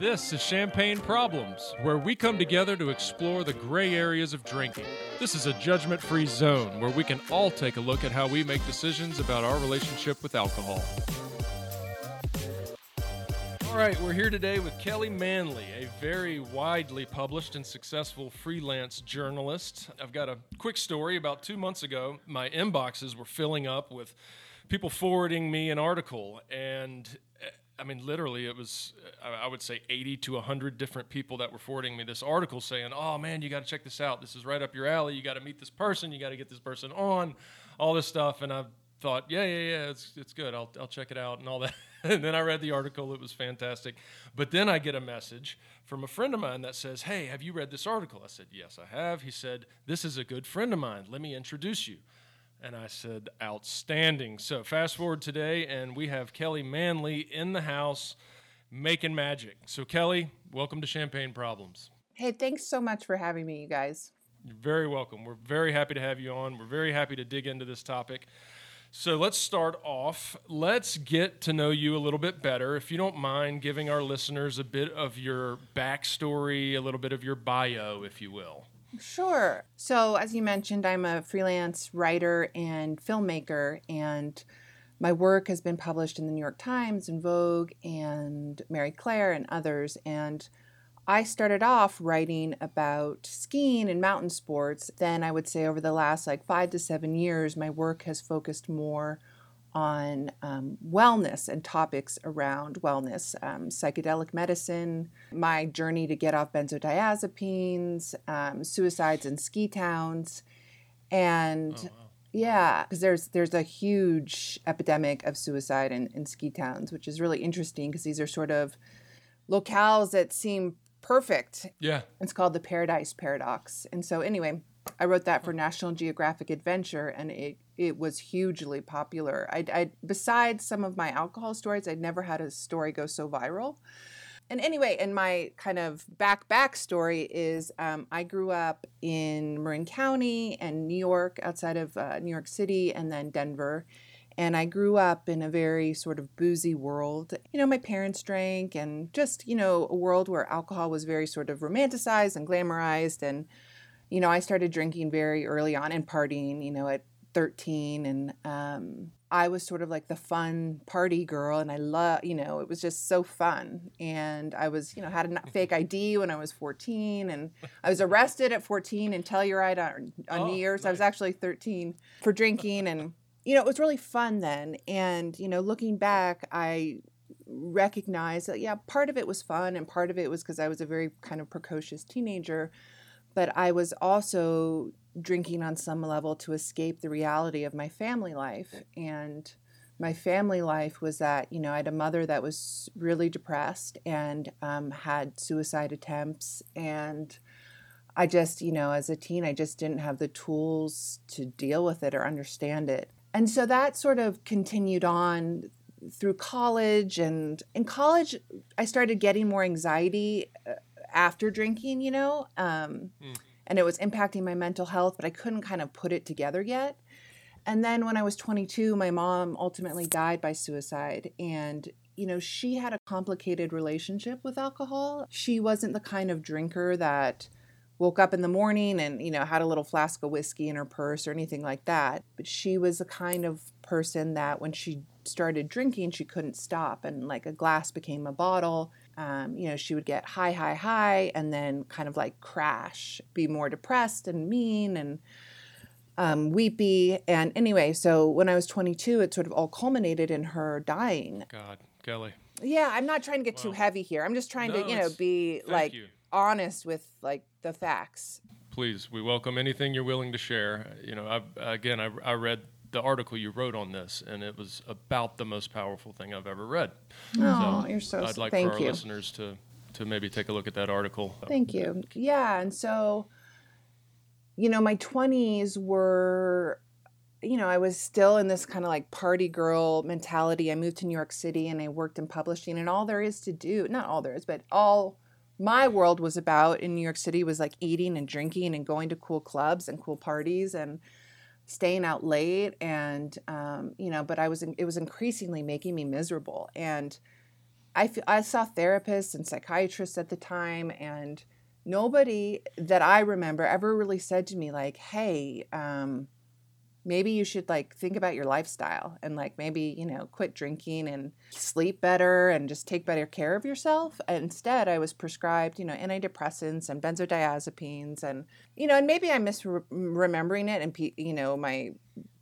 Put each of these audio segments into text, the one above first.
This is Champagne Problems, where we come together to explore the gray areas of drinking. This is a judgment free zone where we can all take a look at how we make decisions about our relationship with alcohol. All right, we're here today with Kelly Manley, a very widely published and successful freelance journalist. I've got a quick story. About two months ago, my inboxes were filling up with people forwarding me an article, and eh, I mean, literally, it was, eh, I would say, 80 to 100 different people that were forwarding me this article saying, oh man, you got to check this out. This is right up your alley. You got to meet this person. You got to get this person on, all this stuff. And I thought, yeah, yeah, yeah, it's, it's good. I'll, I'll check it out and all that. and then I read the article. It was fantastic. But then I get a message from a friend of mine that says, hey, have you read this article? I said, yes, I have. He said, this is a good friend of mine. Let me introduce you. And I said, outstanding. So fast forward today, and we have Kelly Manley in the house making magic. So, Kelly, welcome to Champagne Problems. Hey, thanks so much for having me, you guys. You're very welcome. We're very happy to have you on. We're very happy to dig into this topic. So let's start off. Let's get to know you a little bit better. If you don't mind giving our listeners a bit of your backstory, a little bit of your bio, if you will. Sure. So, as you mentioned, I'm a freelance writer and filmmaker, and my work has been published in the New York Times and Vogue and Marie Claire and others. And I started off writing about skiing and mountain sports. Then I would say over the last like five to seven years, my work has focused more on um, wellness and topics around wellness, um, psychedelic medicine, my journey to get off benzodiazepines, um, suicides in ski towns, and oh, wow. yeah, because there's there's a huge epidemic of suicide in, in ski towns, which is really interesting because these are sort of locales that seem perfect. Yeah, it's called the Paradise Paradox, and so anyway. I wrote that for National Geographic Adventure, and it it was hugely popular. I, I besides some of my alcohol stories, I'd never had a story go so viral. And anyway, and my kind of back back story is um, I grew up in Marin County and New York, outside of uh, New York City, and then Denver. And I grew up in a very sort of boozy world. You know, my parents drank, and just, you know, a world where alcohol was very sort of romanticized and glamorized. And, you know, I started drinking very early on and partying, you know, at 13 and um, I was sort of like the fun party girl and I love, you know, it was just so fun. And I was, you know, had a fake ID when I was 14 and I was arrested at 14 in Telluride on, on oh, New Year's. Nice. I was actually 13 for drinking and, you know, it was really fun then. And, you know, looking back, I recognized that, yeah, part of it was fun and part of it was because I was a very kind of precocious teenager. But I was also drinking on some level to escape the reality of my family life. And my family life was that, you know, I had a mother that was really depressed and um, had suicide attempts. And I just, you know, as a teen, I just didn't have the tools to deal with it or understand it. And so that sort of continued on through college. And in college, I started getting more anxiety uh, after drinking, you know. Um, mm and it was impacting my mental health, but I couldn't kind of put it together yet. And then when I was 22, my mom ultimately died by suicide. And, you know, she had a complicated relationship with alcohol. She wasn't the kind of drinker that woke up in the morning and, you know, had a little flask of whiskey in her purse or anything like that. But she was the kind of person that when she started drinking, she couldn't stop. And like a glass became a bottle um, you know, she would get high, high, high, and then kind of like crash, be more depressed and mean and um, weepy. And anyway, so when I was 22, it sort of all culminated in her dying. God, Kelly. Yeah, I'm not trying to get too heavy here. I'm just trying no, to, you know, be like you. honest with like the facts. Please, we welcome anything you're willing to share. You know, I, again, I, I read the article you wrote on this, and it was about the most powerful thing I've ever read. Oh, so you're so. I'd like thank for our you. listeners to to maybe take a look at that article. Thank you. Yeah, and so, you know, my 20s were you know, I was still in this kind of like party girl mentality. I moved to New York City and I worked in publishing, and all there is to do, not all there is, but all my world was about in New York City was like eating and drinking and going to cool clubs and cool parties. And staying out late and um, you know but i was it was increasingly making me miserable. And I, I saw therapists and psychiatrists at the time and nobody that i remember ever really said to me like hey um, maybe you should like think about your lifestyle and like maybe you know quit drinking and sleep better and just take better care of yourself. And instead i was prescribed you know antidepressants and benzodiazepines and you know and maybe i'm misremembering it and you know my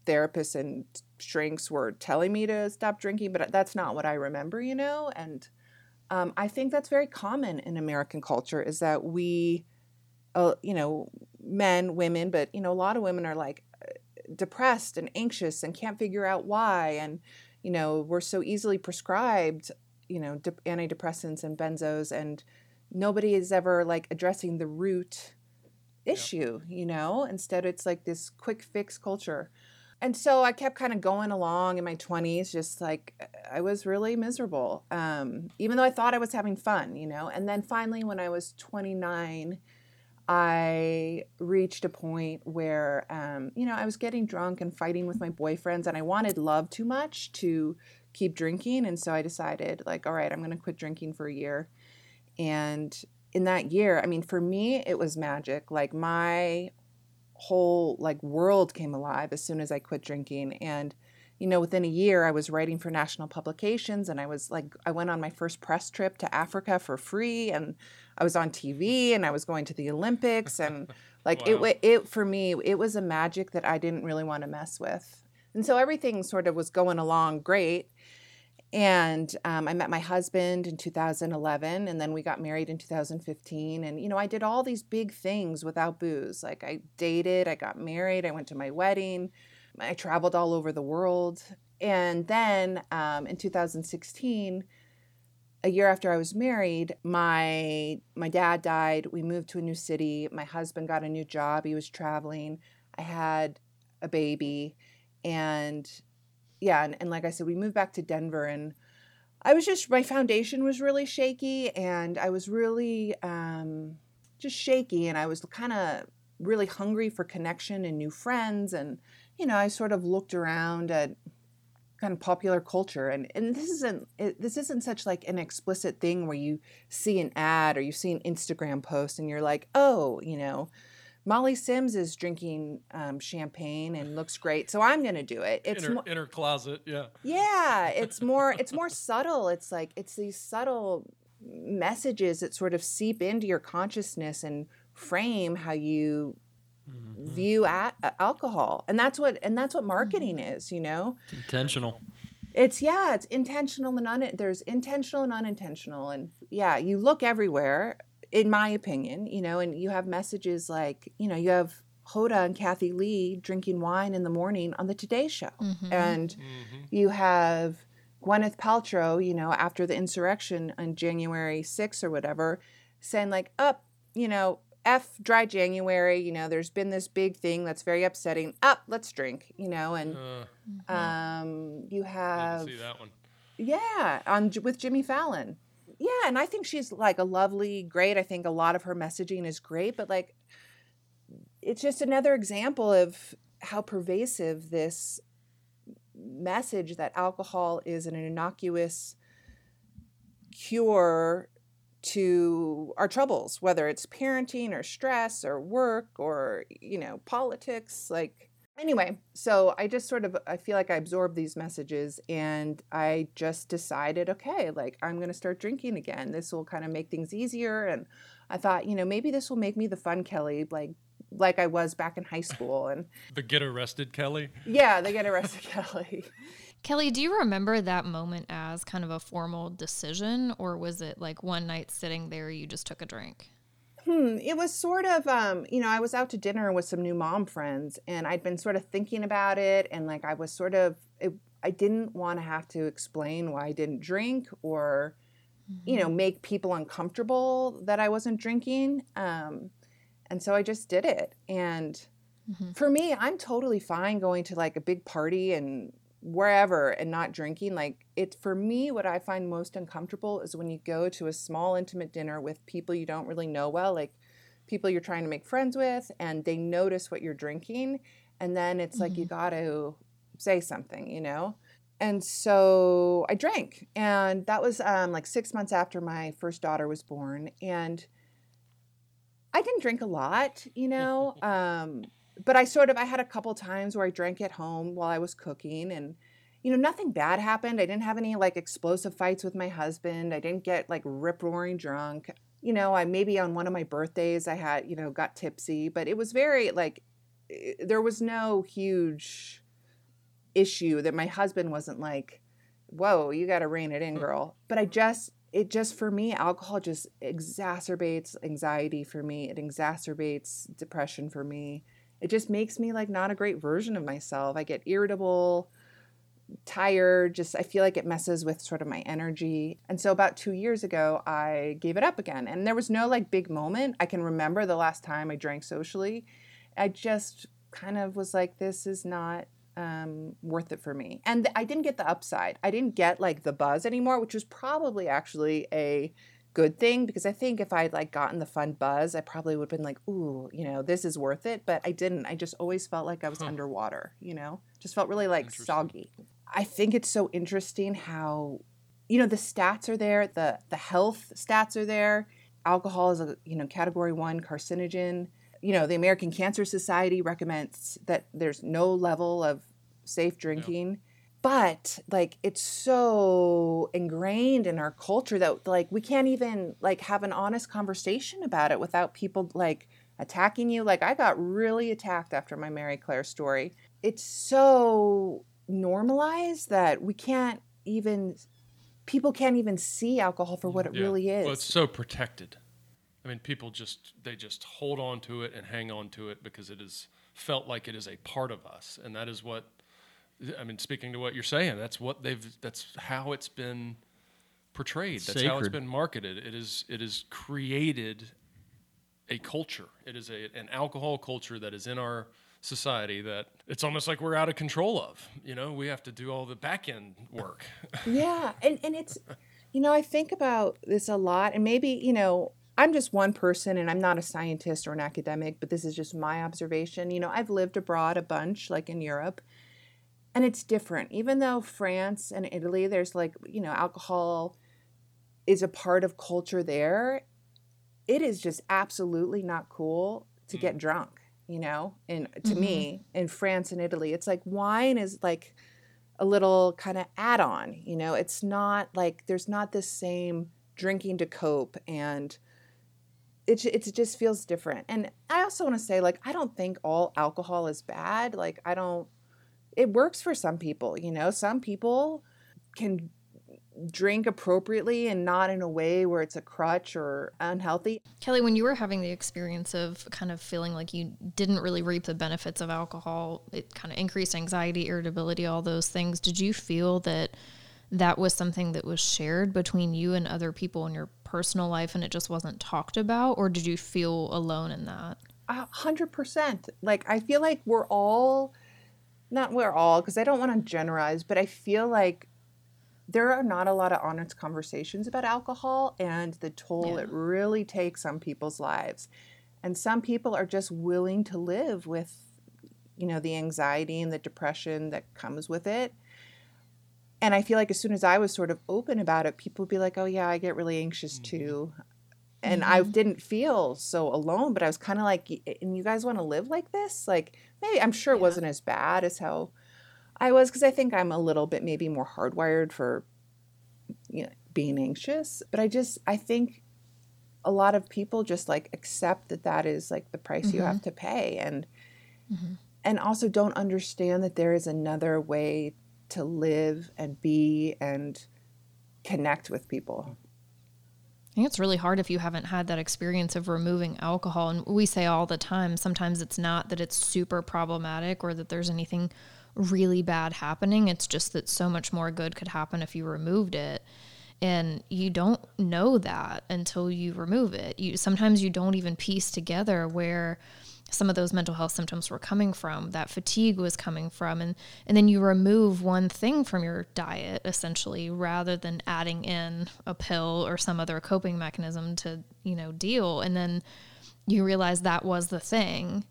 therapists and shrinks were telling me to stop drinking but that's not what i remember you know? And um, i think that's very common in american culture is that we uh, you know men women but you know a lot of women are like depressed and anxious and can't figure out why and you know we're so easily prescribed you know antidepressants and benzos and nobody is ever like addressing the root issue yeah. you know? Instead it's like this quick fix culture. And so i kept kind of going along in my 20s just like i was really miserable um, even though i thought i was having fun you know? And then finally when i was 29 I reached a point where, um, you know, I was getting drunk and fighting with my boyfriends, and I wanted love too much to keep drinking. And so I decided, like, all right, I'm going to quit drinking for a year. And in that year, I mean, for me, it was magic. Like, my whole like world came alive as soon as I quit drinking. And you know, within a year, I was writing for national publications, and I was like, I went on my first press trip to Africa for free, and I was on TV and I was going to the Olympics and like wow. it it for me it was a magic that I didn't really want to mess with. And so everything sort of was going along great. And um, I met my husband in 2011, and then we got married in 2015. And, you know, I did all these big things without booze. Like, I dated, I got married, I went to my wedding, I traveled all over the world. And then um, in 2016, a year after I was married, my my dad died. We moved to a new city. My husband got a new job. He was traveling. I had a baby, and yeah, and, and like I said, we moved back to Denver, and I was just my foundation was really shaky, and I was really um, just shaky, and I was kind of really hungry for connection and new friends, and you know, I sort of looked around at kind of popular culture and and this isn't it, this isn't such like an explicit thing where you see an ad or you see an Instagram post and you're like oh you know Molly Sims is drinking um, champagne and looks great, so I'm to do it. It's in her, mo- in her closet, yeah. Yeah, it's more it's more subtle. It's like it's these subtle messages that sort of seep into your consciousness and frame how you. View at, uh, alcohol and that's what and that's what marketing mm-hmm. is you know it's intentional it's yeah it's intentional and un there's intentional and unintentional and yeah you look everywhere in my opinion you know and you have messages like you know you have Hoda and Kathie Lee drinking wine in the morning on the Today Show, mm-hmm. and mm-hmm. you have Gwyneth Paltrow, you know, after the insurrection on January 6th or whatever, saying like, "Up, you know, F dry January, you know, there's been this big thing that's very upsetting. Up, let's drink, you know, and uh, um, you have see that one. Yeah, on with Jimmy Fallon. Yeah, and I think she's like a lovely, great. I think a lot of her messaging is great, but like it's just another example of how pervasive this message that alcohol is an innocuous cure to our troubles, whether it's parenting or stress or work or, you know, politics. Like, anyway, so I just sort of, I feel like I absorbed these messages and I just decided, okay, like, I'm going to start drinking again. This will kind of make things easier. And I thought, you know, maybe this will make me the fun Kelly, like, like I was back in high school and the get arrested Kelly. Yeah, the get arrested Kelly. Kelly, do you remember that moment as kind of a formal decision, or was it like one night sitting there, you just took a drink? Hmm, it was sort of, um, you know, I was out to dinner with some new mom friends, and I'd been sort of thinking about it, and like I was sort of, it, I didn't want to have to explain why I didn't drink or, mm-hmm. you know, mm-hmm. make people uncomfortable that I wasn't drinking. Um, and so I just did it. And mm-hmm. for me, I'm totally fine going to like a big party and wherever and not drinking like it for me what i find most uncomfortable is when you go to a small intimate dinner with people you don't really know well like people you're trying to make friends with and they notice what you're drinking And then it's like you got to say something, you know? And so I drank. And that was um, like six months after my first daughter was born. And I didn't drink a lot, you know? Um, but I sort of, I had a couple times where I drank at home while I was cooking and, you know, nothing bad happened. I didn't have any like explosive fights with my husband. I didn't get like rip roaring drunk. You know, I maybe on one of my birthdays I had, you know, got tipsy, but it was very like, eh, there was no huge issue that my husband wasn't like, whoa, you got to rein it in, girl. But I just, it just for me, alcohol just exacerbates anxiety for me. It exacerbates depression for me. It just makes me like not a great version of myself. I get irritable, tired, just I feel like it messes with sort of my energy. And so about 2 years ago, I gave it up again. And there was no like big moment. I can remember the last time I drank socially. I just kind of was like this is not um, worth it for me. And I didn't get the upside. I didn't get like the buzz anymore, which was probably actually a good thing because I think if I'd like gotten the fun buzz, I probably would have been like, ooh, you know, this is worth it. But I didn't. I just always felt like I was huh. underwater, you know, just felt really like soggy. I think it's so interesting how, you know, the stats are there, the the health stats are there. Alcohol is a you know category one carcinogen you know, the American Cancer Society recommends that there's no level of safe drinking. But like it's so ingrained in our culture that like we can't even like have an honest conversation about it without people like attacking you. Like I got really attacked after my Marie Claire story. It's so normalized that we can't even people can't even see alcohol for what it yeah. really is. Well, it's so protected. I mean, people just they just hold on to it and hang on to it because it is felt like it is a part of us, and that is what I mean. Speaking to what you're saying, that's what they've. That's how it's been portrayed. That's Sacred. how it's been marketed. It is. It is created a culture. It is a an alcohol culture that is in our society that it's almost like we're out of control of. You know, we have to do all the back end work. yeah, and and it's you know I think about this a lot, and maybe you know I'm just one person and I'm not a scientist or an academic, but this is just my observation. You know, I've lived abroad a bunch, like in Europe, and it's different. Even though France and Italy, there's like, you know, alcohol is a part of culture there, it is just absolutely not cool to get mm. drunk, you know? And to mm-hmm. me, in France and Italy, it's like wine is like a little kind of add on, you know? It's not like there's not the same drinking to cope and it, it just feels different. And I also want to say, like, I don't think all alcohol is bad. Like, I don't, it works for some people, you know, some people can drink appropriately and not in a way where it's a crutch or unhealthy. Kelly, when you were having the experience of kind of feeling like you didn't really reap the benefits of alcohol, it kind of increased anxiety, irritability, all those things, did you feel that that was something that was shared between you and other people in your personal life and it just wasn't talked about or did you feel alone in that? A hundred percent. Like i feel like we're all not we're all because i don't want to generalize but i feel like there are not a lot of honest conversations about alcohol and the toll yeah. it really takes on people's lives and some people are just willing to live with you know the anxiety and the depression that comes with it and I feel like as soon as I was sort of open about it, people would be like, "Oh yeah, I get really anxious mm-hmm. too." And mm-hmm. I didn't feel so alone, but I was kind of like, "And you guys want to live like this?" Like maybe I'm sure it yeah. wasn't as bad as how I was because I think I'm a little bit maybe more hardwired for you know, being anxious. But I just I think a lot of people just like accept that that is like the price mm-hmm. you have mm-hmm. to pay and mm-hmm. and also don't understand that there is another way to live and be and connect with people. I think it's really hard if you haven't had that experience of removing alcohol. And we say all the time, sometimes it's not that it's super problematic or that there's anything really bad happening. It's just that so much more good could happen if you removed it. And you don't know that until you remove it. You sometimes you don't even piece together where some of those mental health symptoms were coming from, that fatigue was coming from, and and then you remove one thing from your diet essentially, rather than adding in a pill or some other coping mechanism to you know deal, and then you realize that was the thing.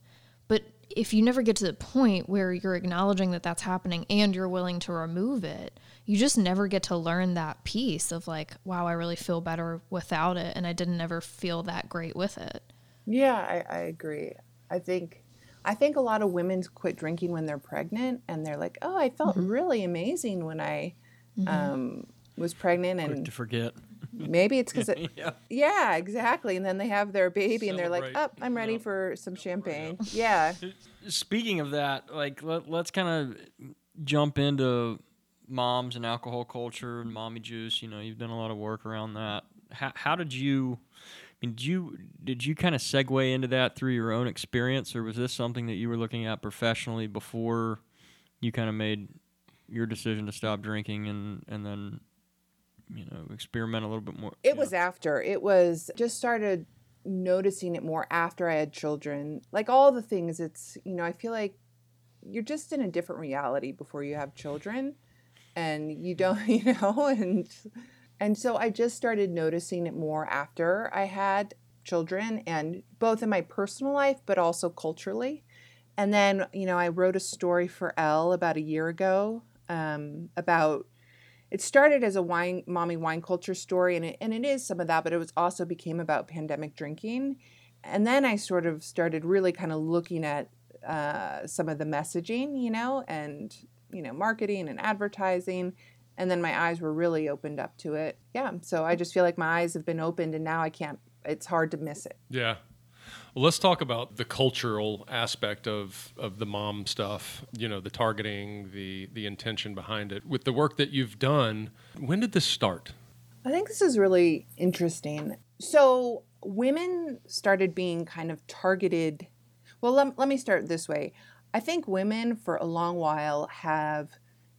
But if you never get to the point where you're acknowledging that that's happening and you're willing to remove it, you just never get to learn that piece of like, wow, I really feel better without it. And I didn't ever feel that great with it. Yeah, I, I agree. I think I think a lot of women quit drinking when they're pregnant and they're like, Oh, I felt mm-hmm. really amazing when I mm-hmm. um, was pregnant and Quick to forget. Maybe it's because it, yeah. yeah, exactly. And then they have their baby and they're like, "Oh, I'm ready for some champagne." Yeah. Speaking of that, like let, let's kind of jump into moms and alcohol culture and mommy juice. You know, you've done a lot of work around that. How, how did you? I mean, did you did you kind of segue into that through your own experience, or was this something that you were looking at professionally before you kind of made your decision to stop drinking and and then you know experiment a little bit more? It was know? after. It was just started noticing it more after I had children. Like all the things, it's you know I feel like you're just in a different reality before you have children and you don't you know and and so i just started noticing it more after i had children and both in my personal life but also culturally and then you know i wrote a story for Elle about a year ago um, about it started as a wine mommy wine culture story and it, and it is some of that but it was also became about pandemic drinking and then i sort of started really kind of looking at uh, some of the messaging you know and you know, marketing and advertising. And then my eyes were really opened up to it. Yeah. So I just feel like my eyes have been opened and now I can't, it's hard to miss it. Yeah. Well, let's talk about the cultural aspect of, of the mom stuff, you know, the targeting, the, the intention behind it. With the work that you've done, when did this start? I think this is really interesting. So, women started being kind of targeted. Well, let, let me start this way. I think women for a long while have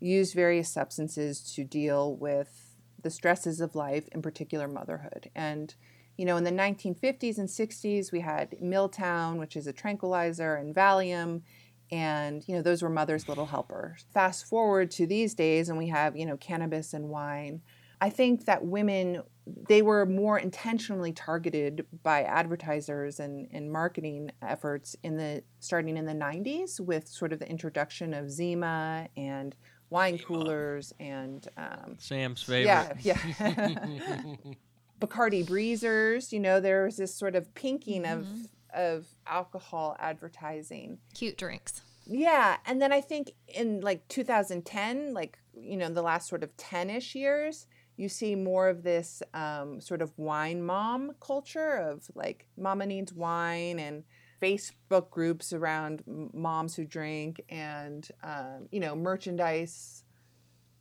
used various substances to deal with the stresses of life, in particular motherhood. And, you know, in the 1950s and 60s, we had Miltown, which is a tranquilizer, and Valium. And, you know, those were mother's little helpers. Fast forward to these days, and we have, you know, cannabis and wine. I think that women they were more intentionally targeted by advertisers and, and marketing efforts in the starting in the 90s with sort of the introduction of Zima and wine coolers and um, Sam's favorite. Yeah, yeah. Bacardi breezers. You know, there was this sort of pinking mm-hmm. of of alcohol advertising. Cute drinks. Yeah, and then I think in like 2010, like you know, the last sort of 10ish years, you see more of this um, sort of wine mom culture of like mama needs wine and facebook groups around moms who drink and um, you know merchandise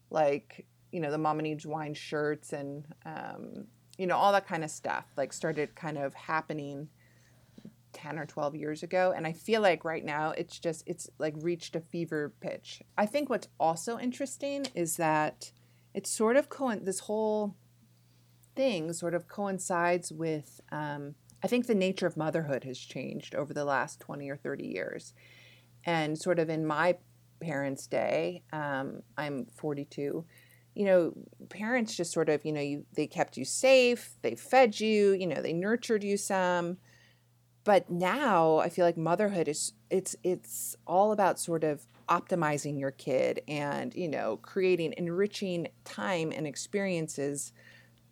like you know the mama needs wine shirts and um, you know all that kind of stuff like started kind of happening 10 or 12 years ago. And i feel like right now it's just it's like reached a fever pitch. I think what's also interesting is that it's sort of co- this whole thing sort of coincides with um, i think the nature of motherhood has changed over the last 20 or 30 years. And sort of in my parents day um, i'm 42 you know parents just sort of you know you they kept you safe they fed you you know they nurtured you some. But now i feel like motherhood is it's it's all about sort of optimizing your kid and you know creating enriching time and experiences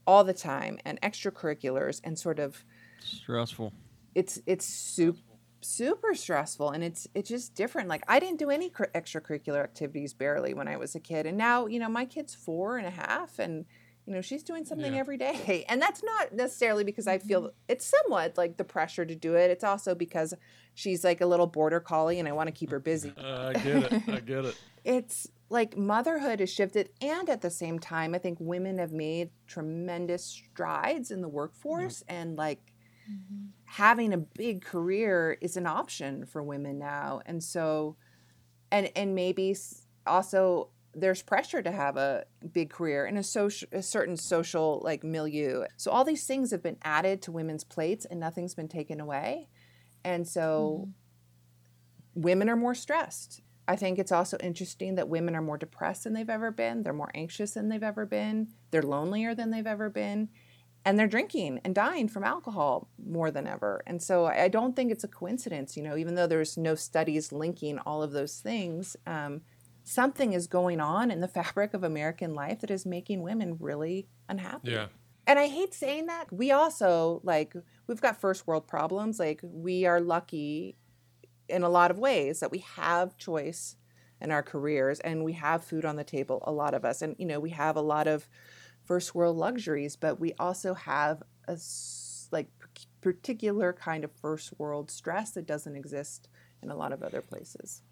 all the time and extracurriculars and sort of stressful it's it's super super stressful and it's it's just different like i didn't do any cr- extracurricular activities barely when i was a kid and now you know my kid's four and a half and you know she's doing something yeah. every day and that's not necessarily because i feel mm-hmm. it's somewhat like the pressure to do it it's also because she's like a little border collie and i want to keep her busy uh, i get it i get it it's like motherhood has shifted and at the same time i think women have made tremendous strides in the workforce mm-hmm. and like mm-hmm. having a big career is an option for women now. And so and and maybe also there's pressure to have a big career in a social a certain social like milieu. So all these things have been added to women's plates and nothing's been taken away. And so mm-hmm. women are more stressed. I think it's also interesting that women are more depressed than they've ever been. They're more anxious than they've ever been. They're lonelier than they've ever been and they're drinking and dying from alcohol more than ever. And so I don't think it's a coincidence, you know, even though there's no studies linking all of those things, um, something is going on in the fabric of American life that is making women really unhappy. Yeah. And I hate saying that. We also, like, we've got first world problems. Like, we are lucky in a lot of ways that we have choice in our careers and we have food on the table, a lot of us. And, you know, we have a lot of first world luxuries, but we also have a like particular kind of first world stress that doesn't exist in a lot of other places.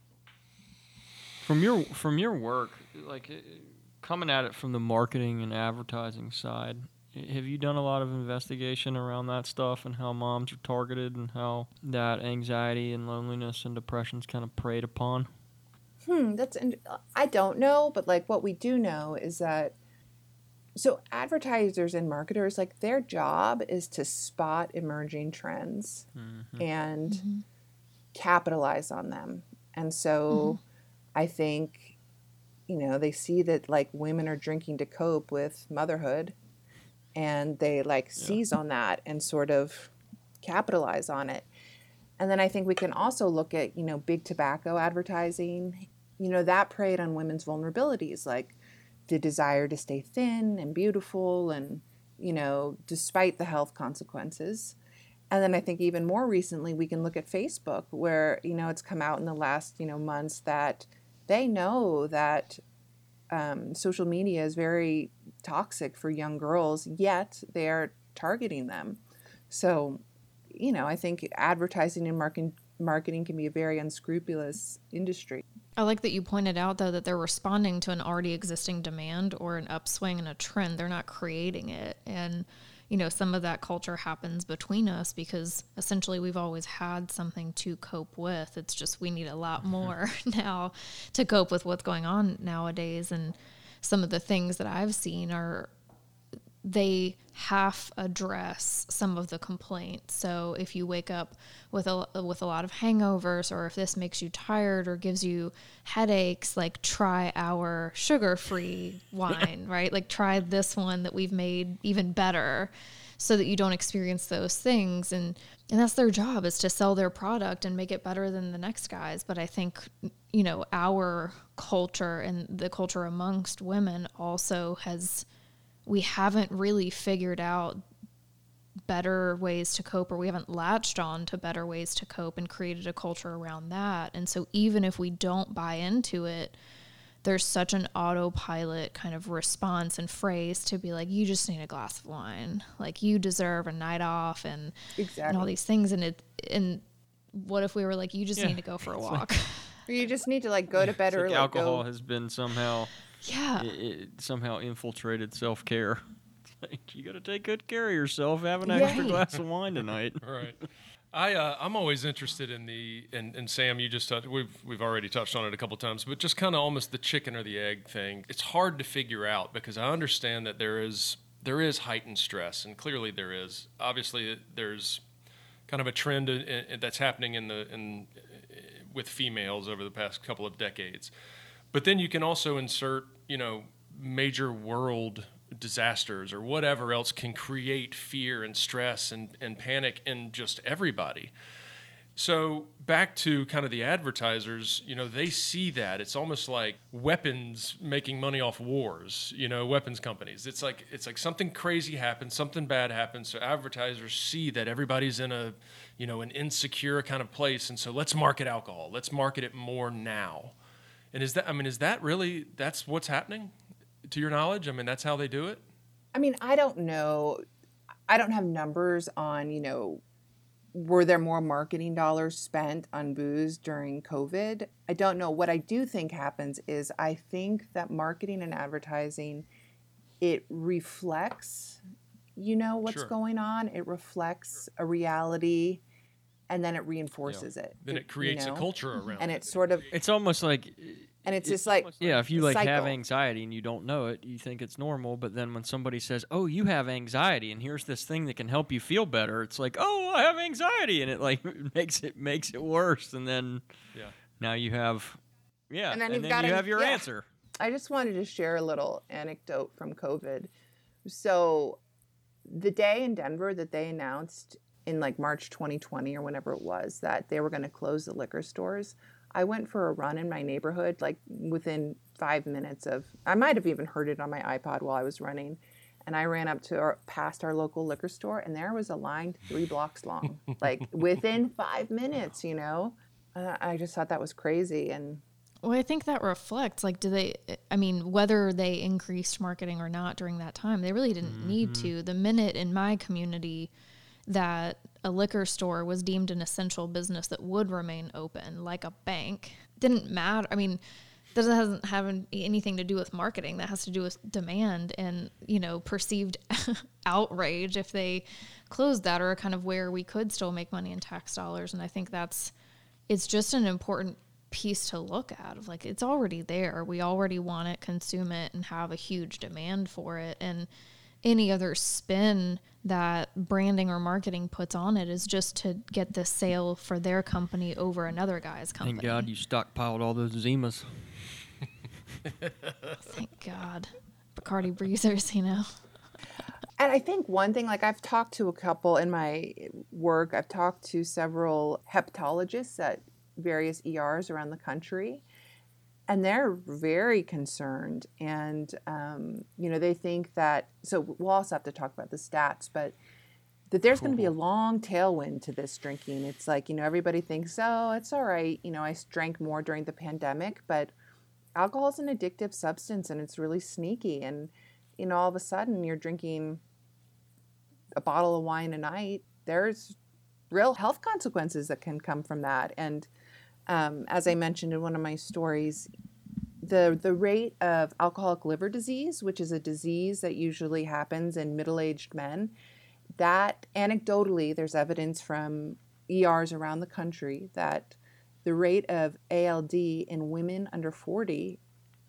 From your from your work, like coming at it from the marketing and advertising side, have you done a lot of investigation around that stuff and how moms are targeted and how that anxiety and loneliness and depression's kind of preyed upon? Hmm, that's I don't know, but like what we do know is that so advertisers and marketers like their job is to spot emerging trends mm-hmm. and mm-hmm. capitalize on them and so mm-hmm. i think you know they see that like women are drinking to cope with motherhood and they like yeah. seize on that and sort of capitalize on it and then i think we can also look at you know big tobacco advertising you know that preyed on women's vulnerabilities like the desire to stay thin and beautiful and you know despite the health consequences. And then i think even more recently we can look at facebook where you know it's come out in the last you know months that they know that um, social media is very toxic for young girls yet they're targeting them. So you know i think advertising and marketing marketing can be a very unscrupulous industry I like that you pointed out though that they're responding to an already existing demand or an upswing and a trend. They're not creating it. And you know, some of that culture happens between us because essentially we've always had something to cope with. It's just we need a lot mm-hmm. more now to cope with what's going on nowadays and some of the things that I've seen are they half address some of the complaints. So if you wake up with a with a lot of hangovers or if this makes you tired or gives you headaches, like try our sugar-free wine, right? Like try this one that we've made even better so that you don't experience those things and and that's their job is to sell their product and make it better than the next guys but i think you know our culture and the culture amongst women also has we haven't really figured out better ways to cope or we haven't latched on to better ways to cope and created a culture around that. And so even if we don't buy into it, there's such an autopilot kind of response and phrase to be like, you just need a glass of wine. Like you deserve a night off and, exactly. and all these things. And it, and what if we were like, you just yeah. need to go for a walk? or you just need to like go to bed or like alcohol go. has been somehow yeah, it, it somehow infiltrated self care. Like you got to take good care of yourself. Have an extra glass of wine tonight. right. I uh, I'm always interested in the and, and Sam, you just touched, we've we've already touched on it a couple times, but just kind of almost the chicken or the egg thing. It's hard to figure out because I understand that there is there is heightened stress, and clearly there is. Obviously, uh, there's kind of a trend in, in, that's happening in the in with females over the past couple of decades. But then you can also insert, you know, major world disasters or whatever else can create fear and stress and, and panic in just everybody. So back to kind of the advertisers, you know, they see that. It's almost like weapons making money off wars, you know, weapons companies. It's like it's like something crazy happens, something bad happens, so advertisers see that everybody's in a, you know, an insecure kind of place and so let's market alcohol. Let's market it more now. And is that I mean is that really that's what's happening to your knowledge? I mean that's how they do it? I mean, I don't know. I don't have numbers on, you know, were there more marketing dollars spent on booze during COVID? I don't know. What I do think happens is I think that marketing and advertising it reflects you know what's sure. going on. It reflects a reality and then it reinforces yeah. it. Then it, creates you know? a culture mm-hmm. around it. and it. it's sort of it's almost like and it's, just like yeah if you like cycle. have anxiety and you don't know it you think it's normal but then when somebody says oh you have anxiety and here's this thing that can help you feel better it's like oh i have anxiety and it like makes it makes it worse and then yeah now you have yeah and then, and then you have your yeah. answer i just wanted to share a little anecdote from covid so the day in Denver that they announced in like March 2020 or whenever it was that they were going to close the liquor stores, I went for a run in my neighborhood, like within five minutes of, I might have even heard it on my iPod while I was running. And I ran up to our, past our local liquor store, and there was a line three blocks long, like within five minutes, you know? Uh, I just thought that was crazy. And Well, I think that reflects like, do they, I mean, whether they increased marketing or not during that time, they really didn't need to. The minute in my community that a liquor store was deemed an essential business that would remain open, like a bank, didn't matter. I mean, that doesn't have anything to do with marketing. That has to do with demand and, you know, perceived outrage if they closed that or kind of where we could still make money in tax dollars. And I think that's, it's just an important piece to look at of like it's already there we already want it consume it and have a huge demand for it and any other spin that branding or marketing puts on it is just to get the sale for their company over another guy's company. Thank God you stockpiled all those Zimas. thank god. Bacardi breezers you know? And I think one thing, like I've talked to a couple in my work, I've talked to several hepatologists at various ERs around the country, and they're very concerned. And, um, you know, they think that, so we'll also have to talk about the stats, but that there's going to be a long tailwind to this drinking. It's like, you know, everybody thinks, oh, it's all right. You know, I drank more during the pandemic, but alcohol is an addictive substance and it's really sneaky. And, you know, all of a sudden you're drinking a bottle of wine a night, there's real health consequences that can come from that. And um, as I mentioned in one of my stories, the the rate of alcoholic liver disease, which is a disease that usually happens in middle aged men, that anecdotally there's evidence from ERs around the country that the rate of ALD in women under 40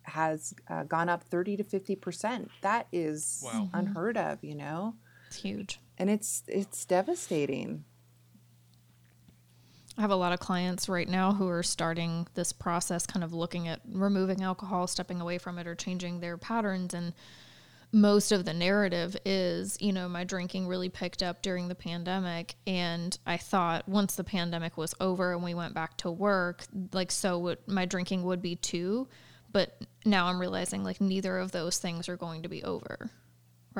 has uh, gone up 30 to 50 percent. That is Wow. unheard of, you know it's huge and it's it's devastating. I have a lot of clients right now who are starting this process, kind of looking at removing alcohol, stepping away from it, or changing their patterns. And most of the narrative is, you know, my drinking really picked up during the pandemic. And I thought once the pandemic was over and we went back to work, like, so would, my drinking would be too. But now I'm realizing, like, neither of those things are going to be over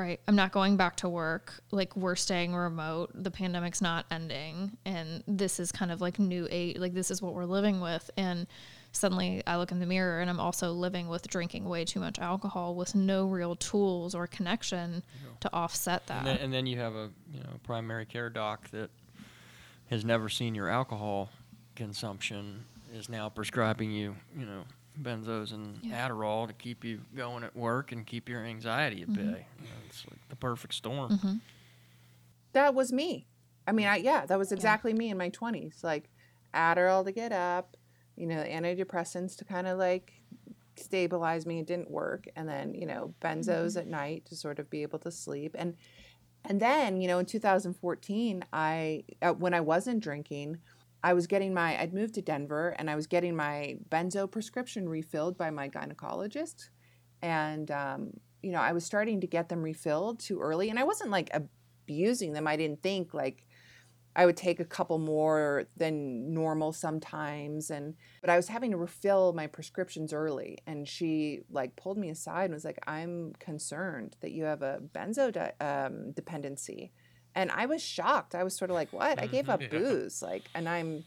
right? I'm not going back to work. Like we're staying remote. The pandemic's not ending. And this is kind of like new age like this is what we're living with. And suddenly i look in the mirror and i'm also living with drinking way too much alcohol with no real tools or connection to offset that. And then, and then you have a you know primary care doc that has never seen your alcohol consumption is now prescribing you you know benzos and Yeah. Adderall to keep you going at work and keep your anxiety at bay. You know, it's like the perfect storm. Mm-hmm. That was me. I mean, I yeah, that was exactly me in my 20s. Like Adderall to get up, you know, antidepressants to kind of like stabilize me. It didn't work, and then you know, benzos at night to sort of be able to sleep. And and then you know, in 2014, I uh, when I wasn't drinking. I was getting my, I'd moved to Denver and I was getting my benzo prescription refilled by my gynecologist. And, um, you know, I was starting to get them refilled too early. And I wasn't like abusing them. I didn't think like I would take a couple more than normal sometimes. And, but I was having to refill my prescriptions early. And she like pulled me aside and was like, I'm concerned that you have a benzo um, dependency. And I was shocked. I was sort of like, what? I gave mm-hmm. up Yeah. booze. Like, and I'm,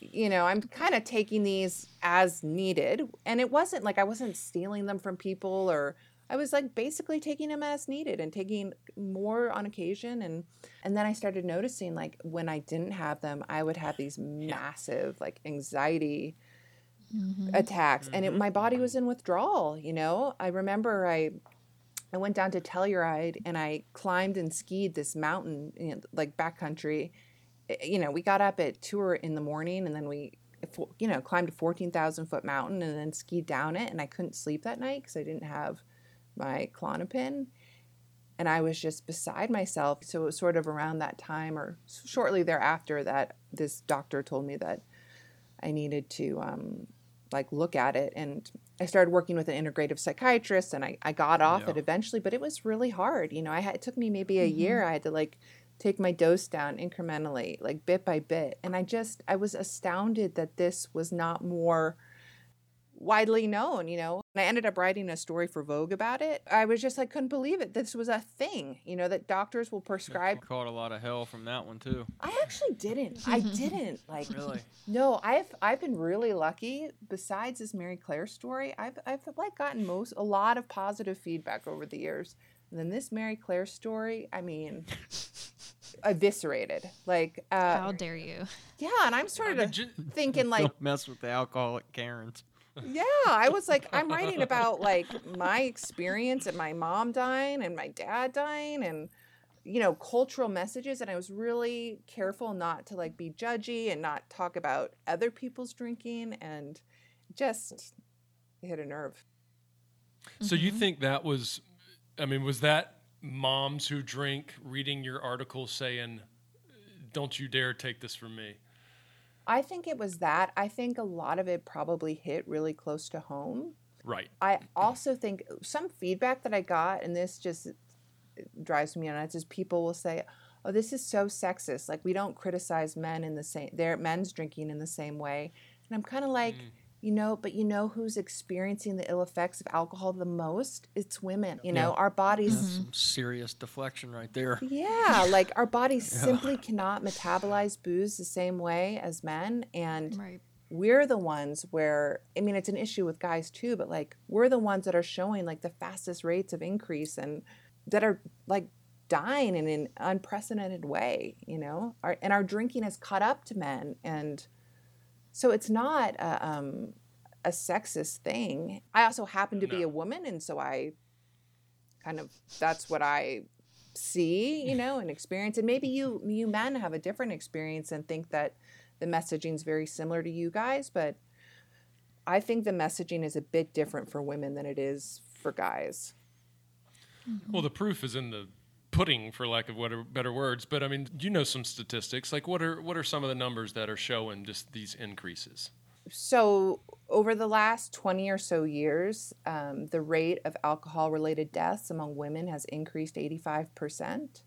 you know, I'm kind of taking these as needed. And it wasn't like I wasn't stealing them from people or I was like basically taking them as needed and taking more on occasion. And, and then I started noticing like when I didn't have them, I would have these massive like anxiety mm-hmm. attacks and it, mm-hmm. my body was in withdrawal you know i remember i i went down to telluride and i climbed and skied this mountain you know, like backcountry. Eh, you know we got up at two in the morning and then we you know climbed a 14000 foot mountain and then skied down it and i couldn't sleep that night because i didn't have my Klonopin and i was just beside myself. So it was sort of around that time or shortly thereafter that this doctor told me that i needed to um, like look at it and i started working with an integrative psychiatrist and i, I got off Yeah. it eventually but it was really hard you know i had it took me maybe a year mm-hmm. i had to like take my dose down incrementally like bit by bit and i just i was astounded that this was not more widely known, you know. And I ended up writing a story for Vogue about it. I was just like couldn't believe it. This was a thing, you know, that doctors will You prescribe. caught a lot of hell from that one too. I actually didn't. I didn't like Really? No, I've I've been really lucky. Besides this Marie Claire story, I've I've like gotten most a lot of positive feedback over the years. And then this Marie Claire story, I mean, eviscerated. Like, uh, How dare you? yeah, and I'm sort I of mean, ju- thinking like, Don't mess with the alcoholic Karens. Yeah, I was like, I'm writing about like my experience and my mom dying and my dad dying and you know cultural messages and I was really careful not to like be judgy and not talk about other people's drinking and just hit a nerve. So you mm-hmm. think that was, I mean, was that moms who drink reading your article saying, "Don't you dare take this from me"? I think it was that. I think a lot of it probably hit really close to home. Right. I also think some feedback that I got, and this just uh, drives me nuts, is people will say, "Oh, this is so sexist. Like we don't criticize men in the same. Their men's drinking in the same way." And I'm kind of like, mm. You know, but you know who's experiencing the ill effects of alcohol the most? It's women. You know, our bodies. Some serious deflection right there. Yeah, like our bodies simply cannot metabolize booze the same way as men, and Right. we're the ones where i mean it's an issue with guys too but like we're the ones that are showing like the fastest rates of increase and that are like dying in an unprecedented way you know our, and our drinking has caught up to men and so it's not a, um, a sexist thing. I also happen to be a woman and so i kind of that's what i see you know and experience. And maybe you you men have a different experience and think that the messaging is very similar to you guys, but I think the messaging is a bit different for women than it is for guys. Well, the proof is in the pudding, for lack of what better words. But I mean, you know some statistics. Like, what are what are some of the numbers that are showing just these increases? So, over the last 20 or so years, um, the rate of alcohol related deaths among women has increased 85%.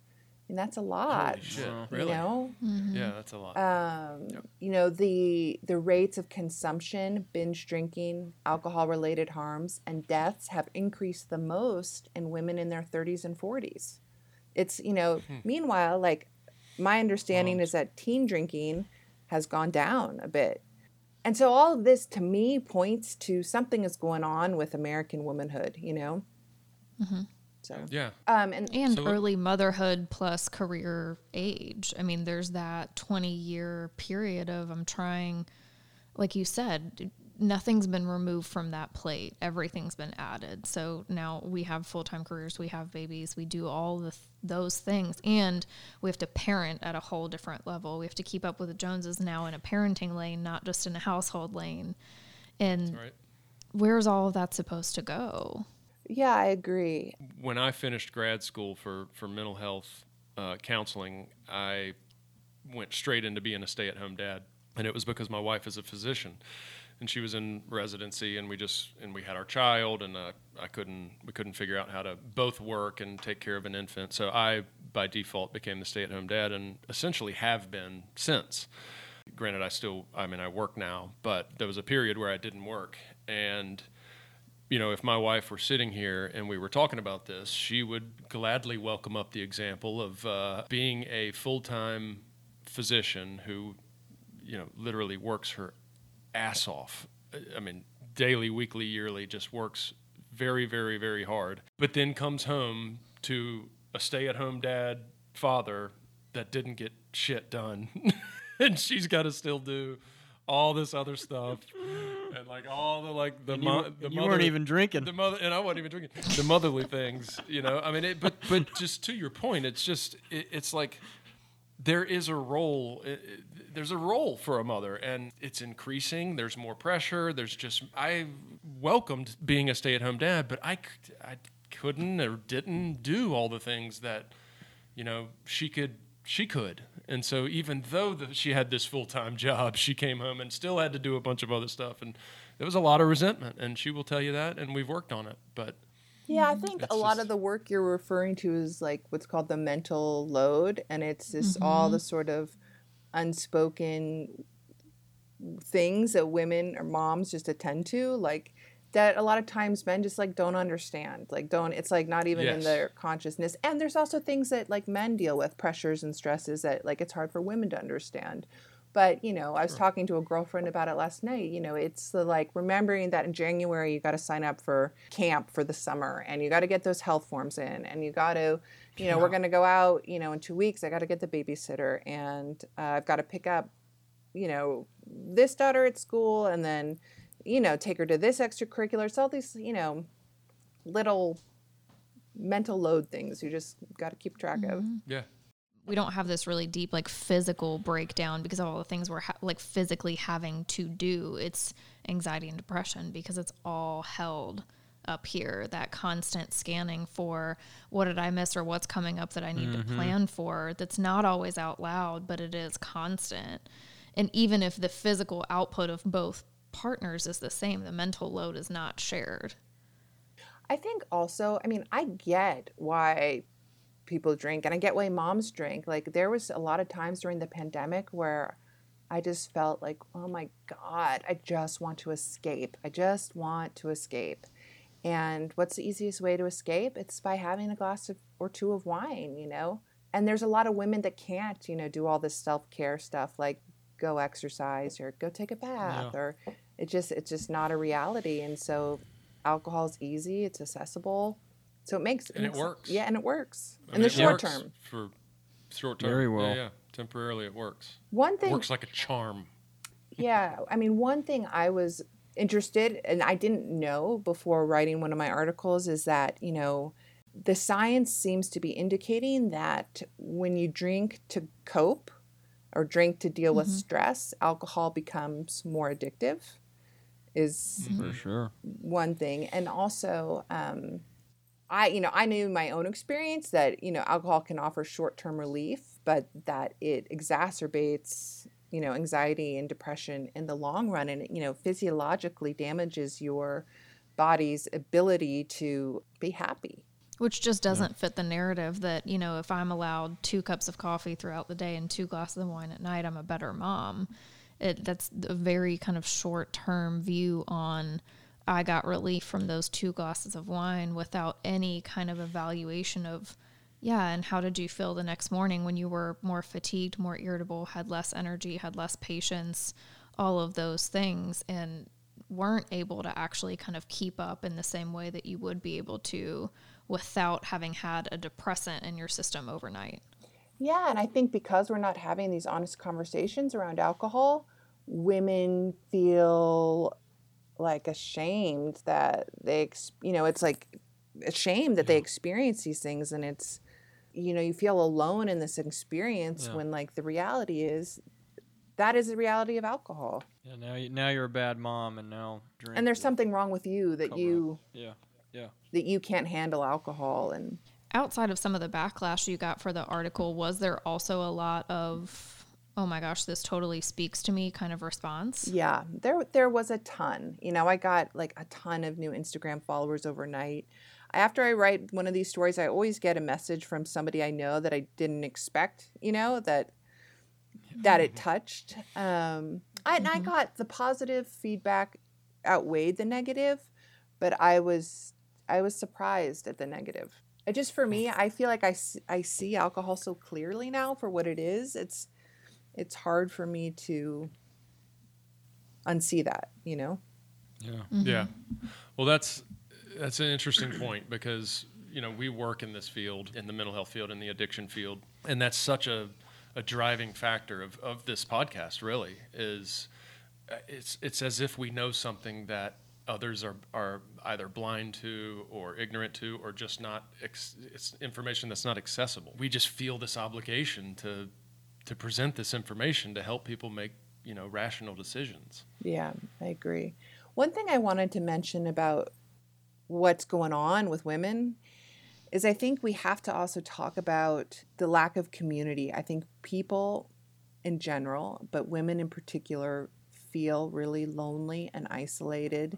And that's a lot. Holy shit! You Really? know, Yeah, that's a lot. um, Yep. you know the the rates of consumption, binge drinking, alcohol related harms, and deaths have increased the most in women in their 30s and 40s. It's you know, meanwhile, like my understanding Wow. is that teen drinking has gone down a bit. And so all of this to me points to something is going on with American womanhood, you know? So, yeah. um, and And So- early motherhood plus career age. I mean, there's that 20 year period of I'm trying, like you said, nothing's been removed from that plate. Everything's been added. So now we have full time careers, we have babies, we do all the, th- those things. And we have to parent at a whole different level. We have to keep up with the Joneses now in a parenting lane, not just in a household lane. And Right. where's all of that supposed to go? yeah, I agree. when I finished grad school for for mental health uh, counseling, I went straight into being a stay at home dad, and it was because my wife is a physician, and she was in residency, and we just and we had our child, and uh, I couldn't we couldn't figure out how to both work and take care of an infant, so I by default became the stay at home dad, and essentially have been since. Granted, I still I mean I work now, but there was a period where I didn't work, and you know, if my wife were sitting here and we were talking about this, she would gladly welcome up the example of uh, being a full time physician who, you know, literally works her ass off. I mean, daily, weekly, yearly, just works very, very, very hard, but then comes home to a stay at home dad, father that didn't get shit done. and she's got to still do all this other stuff and like all the like the, And mo- you, the you mother- weren't even drinking. the mother and I wasn't even drinking the motherly things, you know. I mean, it, but but just to your point, it's just it, it's like there is a role. There's a role for a mother, and it's increasing. There's more pressure. There's just I welcomed being a stay-at-home dad, but i, I couldn't or didn't do all the things that you know she could she could and so even though the, she had this full-time job she came home and still had to do a bunch of other stuff and there was a lot of resentment, and she will tell you that, and we've worked on it. But Yeah, I think It's a lot just- of the work you're referring to is like what's called the mental load, and it's just all the mm-hmm. sort of unspoken things that women or moms just attend to, like that. A lot of times, men just like don't understand. Like, don't. It's like not even in their consciousness. And there's also things that like men deal with, pressures and stresses that like it's hard for women to understand. But you know, I was talking to a girlfriend about it last night. You know, it's the like remembering that in January you got to sign up for camp for the summer, and you got to get those health forms in, and you got to, you know, we're going to go out. You know, in two weeks I got to get the babysitter, and uh, I've got to pick up, you know, this daughter at school, and then, you know, take her to this extracurricular. It's all these, you know, little mental load things you just got to keep track of. yeah, we don't have this really deep like physical breakdown because of all the things we're ha- like physically having to do. It's anxiety and depression because it's all held up here that constant scanning for what did i miss or what's coming up that i need to mm-hmm. plan for that's not always out loud but it is constant. And even if the physical output of both partners is the same the mental load is not shared. I think also, I mean, I get why people drink and I get why moms drink. Like there was a lot of times during the pandemic where I just felt like, oh my God, I just want to escape. I just want to escape. And what's the easiest way to escape? It's by having a glass of, or two of wine, you know? And there's a lot of women that can't, you know, do all this self-care stuff like go exercise or go take a bath or it just it's just not a reality. And so alcohol is easy, it's accessible. So it makes And it makes- works. Yeah, and it works I in mean, the it short works term. for short term. Very Yeah, well. Yeah, temporarily it works. One thing Works like a charm. yeah i mean one thing i was interested and i didn't know before writing one of my articles is that you know the science seems to be indicating that when you drink to cope or drink to deal with stress alcohol becomes more addictive is for sure one thing and also um, i you know i knew my own experience that you know alcohol can offer short-term relief but that it exacerbates you know anxiety and depression in the long run. And it, you know physiologically damages your body's ability to be happy. Which just doesn't fit the narrative that you know if i'm allowed two cups of coffee throughout the day and two glasses of wine at night i'm a better mom. It that's a very kind of short term view on i got relief from those two glasses of wine without any kind of evaluation of yeah and how did you feel the next morning when you were more fatigued more irritable had less energy had less patience all of those things and weren't able to actually kind of keep up in the same way that you would be able to without having had a depressant in your system overnight. Yeah, and I think because we're not having these honest conversations around alcohol, women feel like ashamed that they, you know, it's like ashamed that they experience these things, and it's, you know, you feel alone in this experience Yeah. when like the reality is, that is the reality of alcohol, yeah now you, now you're a bad mom and now drink and there's something wrong with you that cover you yeah yeah that you can't handle alcohol and. Outside of some of the backlash you got for the article, was there also a lot of, oh my gosh, this totally speaks to me kind of response? Yeah, there there was a ton. You know, I got like a ton of new Instagram followers overnight. After I write one of these stories, I always get a message from somebody I know that I didn't expect. You know that that it touched. Um, I, and I got the positive feedback outweighed the negative, but I was I was surprised at the negative. It just for me, I feel like I, I see alcohol so clearly now for what it is. It's it's hard for me to unsee that, you know? yeah Yeah. Well, that's that's an interesting point because you know we work in this field, in the mental health field, in the addiction field, and that's such a a driving factor of, of this podcast. Really, is uh, it's it's as if we know something that others are are either blind to or ignorant to or just not ex- it's information that's not accessible. We just feel this obligation to to present this information to help people make you know rational decisions. Yeah, I agree. One thing I wanted to mention about what's going on with women is I think we have to also talk about the lack of community. I think people in general, but women in particular, feel really lonely and isolated.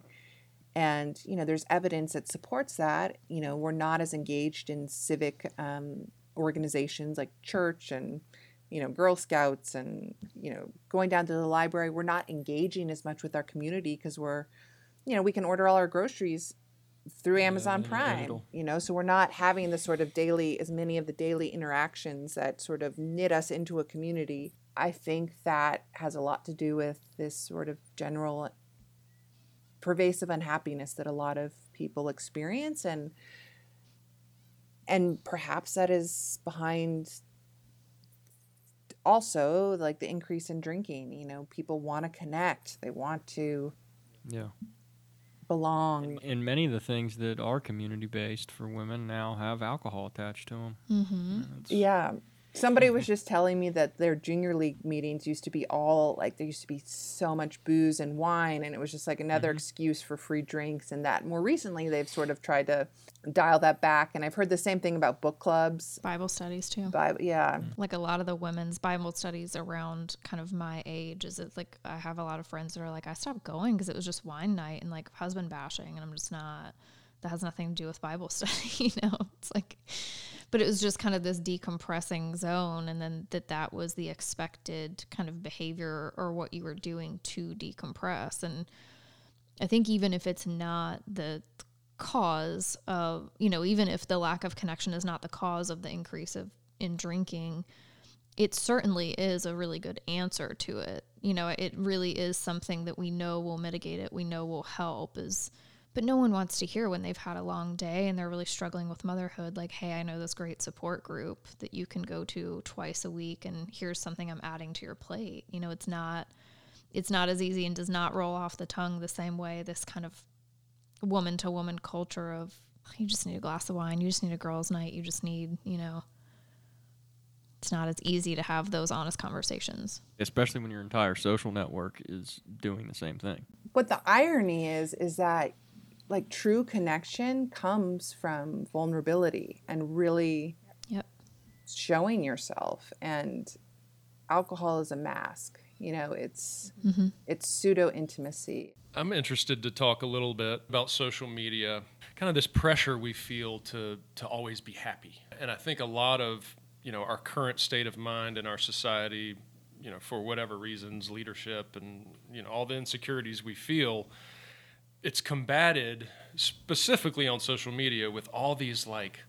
And, you know, there's evidence that supports that. You know, we're not as engaged in civic um, organizations like church and, you know, Girl Scouts and, you know, going down to the library. We're not engaging as much with our community because we're, you know, we can order all our groceries through Amazon yeah, Prime, you know, so we're not having the sort of daily, as many of the daily interactions that sort of knit us into a community. I think that has a lot to do with this sort of general pervasive unhappiness that a lot of people experience and and perhaps that is behind also like the increase in drinking you know people want to connect they want to Yeah. belong And many of the things that are community based for women now have alcohol attached to them. Mm-hmm. Yeah. Somebody was mm-hmm. just telling me that their junior league meetings used to be all like there used to be so much booze and wine, and it was just like another mm-hmm. excuse for free drinks and that. More recently, they've sort of tried to dial that back, and I've heard the same thing about book clubs. Bible studies too. Bible, yeah, mm. like a lot of the women's Bible studies around kind of my age is it's like I have a lot of friends that are like I stopped going because it was just wine night and like husband bashing and I'm just not that has nothing to do with Bible study you know it's like but it was just kind of this decompressing zone and then that that was the expected kind of behavior or what you were doing to decompress and I think even if it's not the cause of, you know, even if the lack of connection is not the cause of the increase of in drinking, it certainly is a really good answer to it. You know, it really is something that we know will mitigate it. We know will help is but no one wants to hear when they've had a long day and they're really struggling with motherhood like, "Hey, I know this great support group that you can go to twice a week and here's something I'm adding to your plate." You know, it's not it's not as easy and does not roll off the tongue the same way this kind of woman to woman culture of you just need a glass of wine, you just need a girls' night, you just need, you know, it's not as easy to have those honest conversations. Especially when your entire social network is doing the same thing. what the irony is is that like true connection comes from vulnerability and really Yep. showing yourself and alcohol is a mask you know it's mm-hmm. it's pseudo intimacy I'm interested to talk a little bit about social media, kind of this pressure we feel to to always be happy. And I think a lot of, you know, our current state of mind in our society, you know, for whatever reasons, leadership and, you know, all the insecurities we feel, it's combated specifically on social media with all these like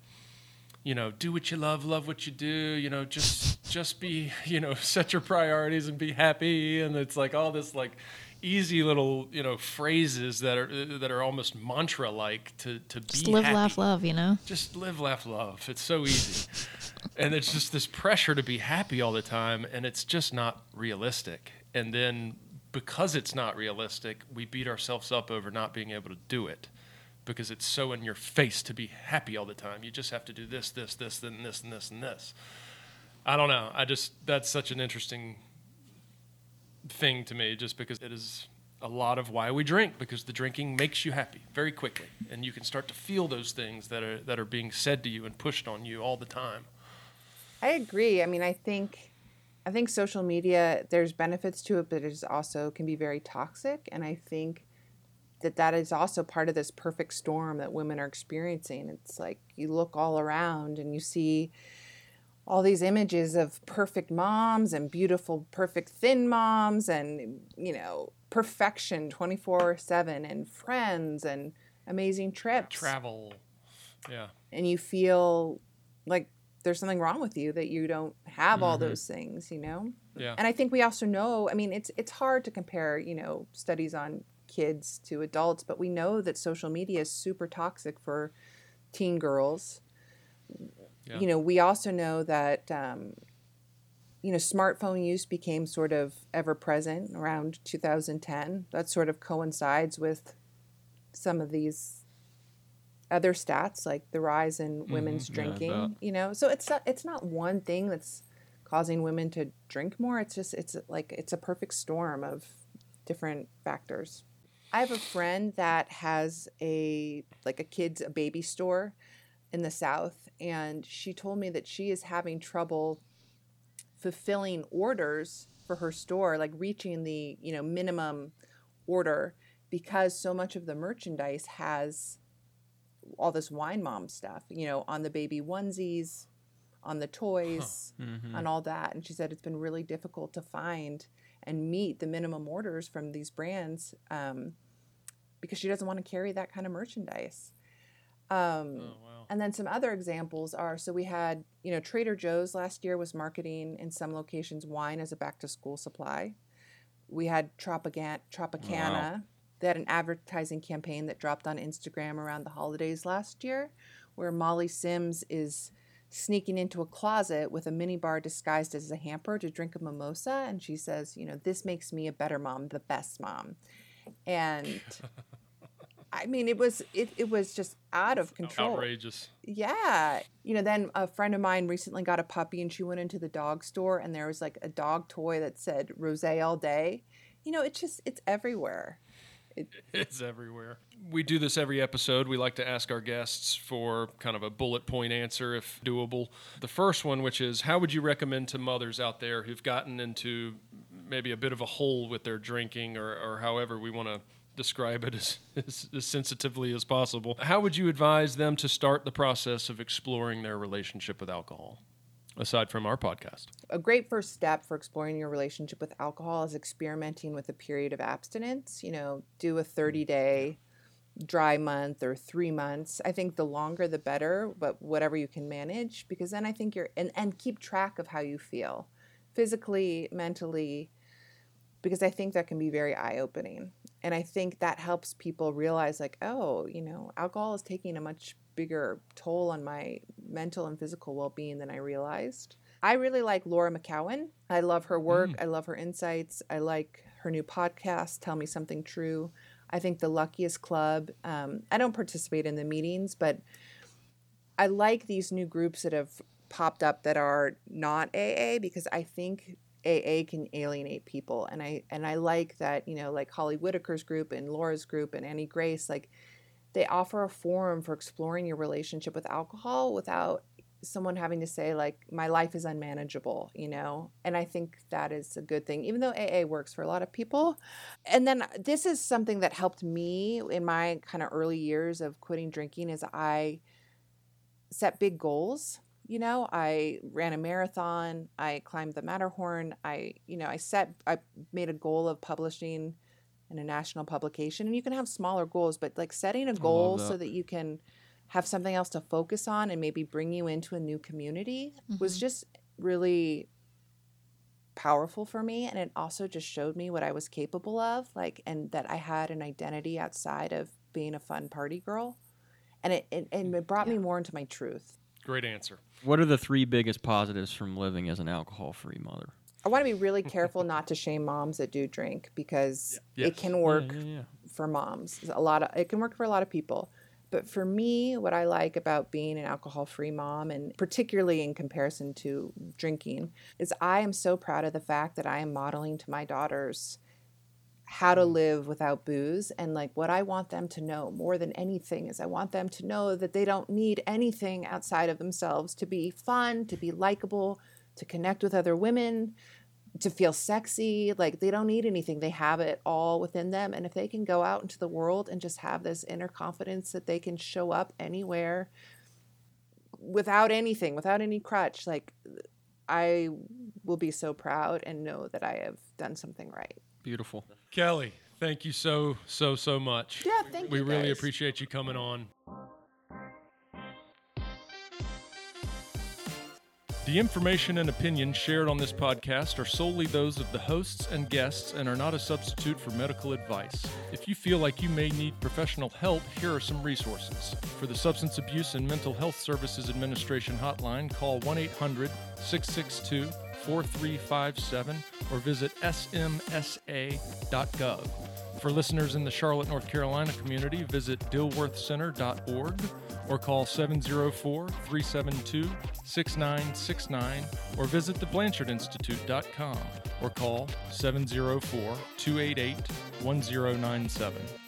you know, do what you love, love what you do, you know, just just be, you know, set your priorities and be happy and it's like all this like easy little, you know, phrases that are that are almost mantra like to to be Just live, happy. laugh, love, you know? Just live, laugh, love. It's so easy. and it's just this pressure to be happy all the time and it's just not realistic. And then because it's not realistic, we beat ourselves up over not being able to do it because it's so in your face to be happy all the time. You just have to do this, this, this, then this, and this, and this. I don't know. I just that's such an interesting thing to me, just because it is a lot of why we drink because the drinking makes you happy very quickly, and you can start to feel those things that are that are being said to you and pushed on you all the time. I agree. I mean, I think I think social media there's benefits to it, but it is also can be very toxic, and I think that that is also part of this perfect storm that women are experiencing. It's like you look all around and you see all these images of perfect moms and beautiful perfect thin moms and you know perfection 24/7 and friends and amazing trips. Travel, yeah, and you feel like there's something wrong with you that you don't have all Mm-hmm. those things, you know? yeah. And I think we also know, I mean, it's it's hard to compare, you know, studies on kids to adults, but we know that social media is super toxic for teen girls. Yeah. You know, we also know that um, you know, smartphone use became sort of ever present around 2010. That sort of coincides with some of these other stats like the rise in mm-hmm. women's yeah, I drinking, bet. you know. So it's not, it's not one thing that's causing women to drink more. It's just it's like it's a perfect storm of different factors. I have a friend that has a like a kids a baby store in the south and she told me that she is having trouble fulfilling orders for her store, like reaching the, you know, minimum order because so much of the merchandise has all this wine mom stuff, you know, on the baby onesies, on the toys, Mhm. on all that. And she said it's been really difficult to find and meet the minimum orders from these brands um, because she doesn't want to carry that kind of merchandise. Um, Oh wow. and then some other examples are so we had, you know, Trader Joe's last year was marketing in some locations wine as a back to school supply. We had Tropican- Tropicana. They had an advertising campaign that dropped on Instagram around the holidays last year where Molly Sims is sneaking into a closet with a mini bar disguised as a hamper to drink a mimosa and she says, you know, this makes me a better mom, the best mom. And I mean, it was it, it was just out of control. Outrageous. Yeah. You know, then a friend of mine recently got a puppy and she went into the dog store and there was like a dog toy that said rose all day. You know, it's just, it's everywhere. It's everywhere. We do this every episode. We like to ask our guests for kind of a bullet point answer if doable. The first one, which is how would you recommend to mothers out there who've gotten into maybe a bit of a hole with their drinking or, or however we want to describe it as, as, as sensitively as possible? How would you advise them to start the process of exploring their relationship with alcohol, aside from our podcast? A great first step for exploring your relationship with alcohol is experimenting with a period of abstinence. You know, do a 30 mm, day dry month or three months. I think the longer the better, but whatever you can manage, because then I think you're, and, and keep track of how you feel physically, mentally, because I think that can be very eye opening. And I think that helps people realize, like, oh, you know, alcohol is taking a much bigger toll on my mental and physical well being than I realized. I really like Laura McKowen. I love her work. I love her insights. I like her new podcast, Tell Me Something True. I think the Luckiest Club. Um, I don't participate in the meetings, but I like these new groups that have popped up that are not AA because I think AA can alienate people, and I and I like that you know like Holly Whitaker's group and Laura's group and Annie Grace like they offer a forum for exploring your relationship with alcohol without someone having to say like my life is unmanageable you know? And i think that is a good thing even though aa works for a lot of people. And then this is something that helped me in my kind of early years of quitting drinking is i set big goals you know i ran a marathon i climbed the matterhorn i you know i set i made a goal of publishing in a national publication and you can have smaller goals but like setting a goal so that. that you can have something else to focus on and maybe bring you into a new community was mm-hmm. just really powerful for me and it also just showed me what I was capable of like and that I had an identity outside of being a fun party girl and it, it and it brought me more into my truth. Great answer. What are the three biggest positives from living as an alcohol-free mother? I want to be really careful not to shame moms that do drink because Yes. it can work Yeah, yeah, yeah. for moms. A lot of it can work for a lot of people. But for me, what I like about being an alcohol-free mom and particularly in comparison to drinking is I am so proud of the fact that I am modeling to my daughters how to mm. live without booze and like what I want them to know more than anything is I want them to know that they don't need anything outside of themselves to be fun, to be likable, to connect with other women, to feel sexy. Like they don't need anything. They have it all within them. And if they can go out into the world and just have this inner confidence that they can show up anywhere without anything, without any crutch, like I will be so proud and know that I have done something right. Beautiful. Kelly, thank you so, so, so much. Yeah, thank we you. We really guys. appreciate you coming on. The information and opinions shared on this podcast are solely those of the hosts and guests and are not a substitute for medical advice. If you feel like you may need professional help, here are some resources. For the Substance Abuse and Mental Health Services Administration hotline, call 1 800 662 4357 or visit samhsa.gov. For listeners in the Charlotte, North Carolina community, visit dilworthcenter.org or call 704 372 6969 or visit theblanchardinstitute.com or call 704 288 1097.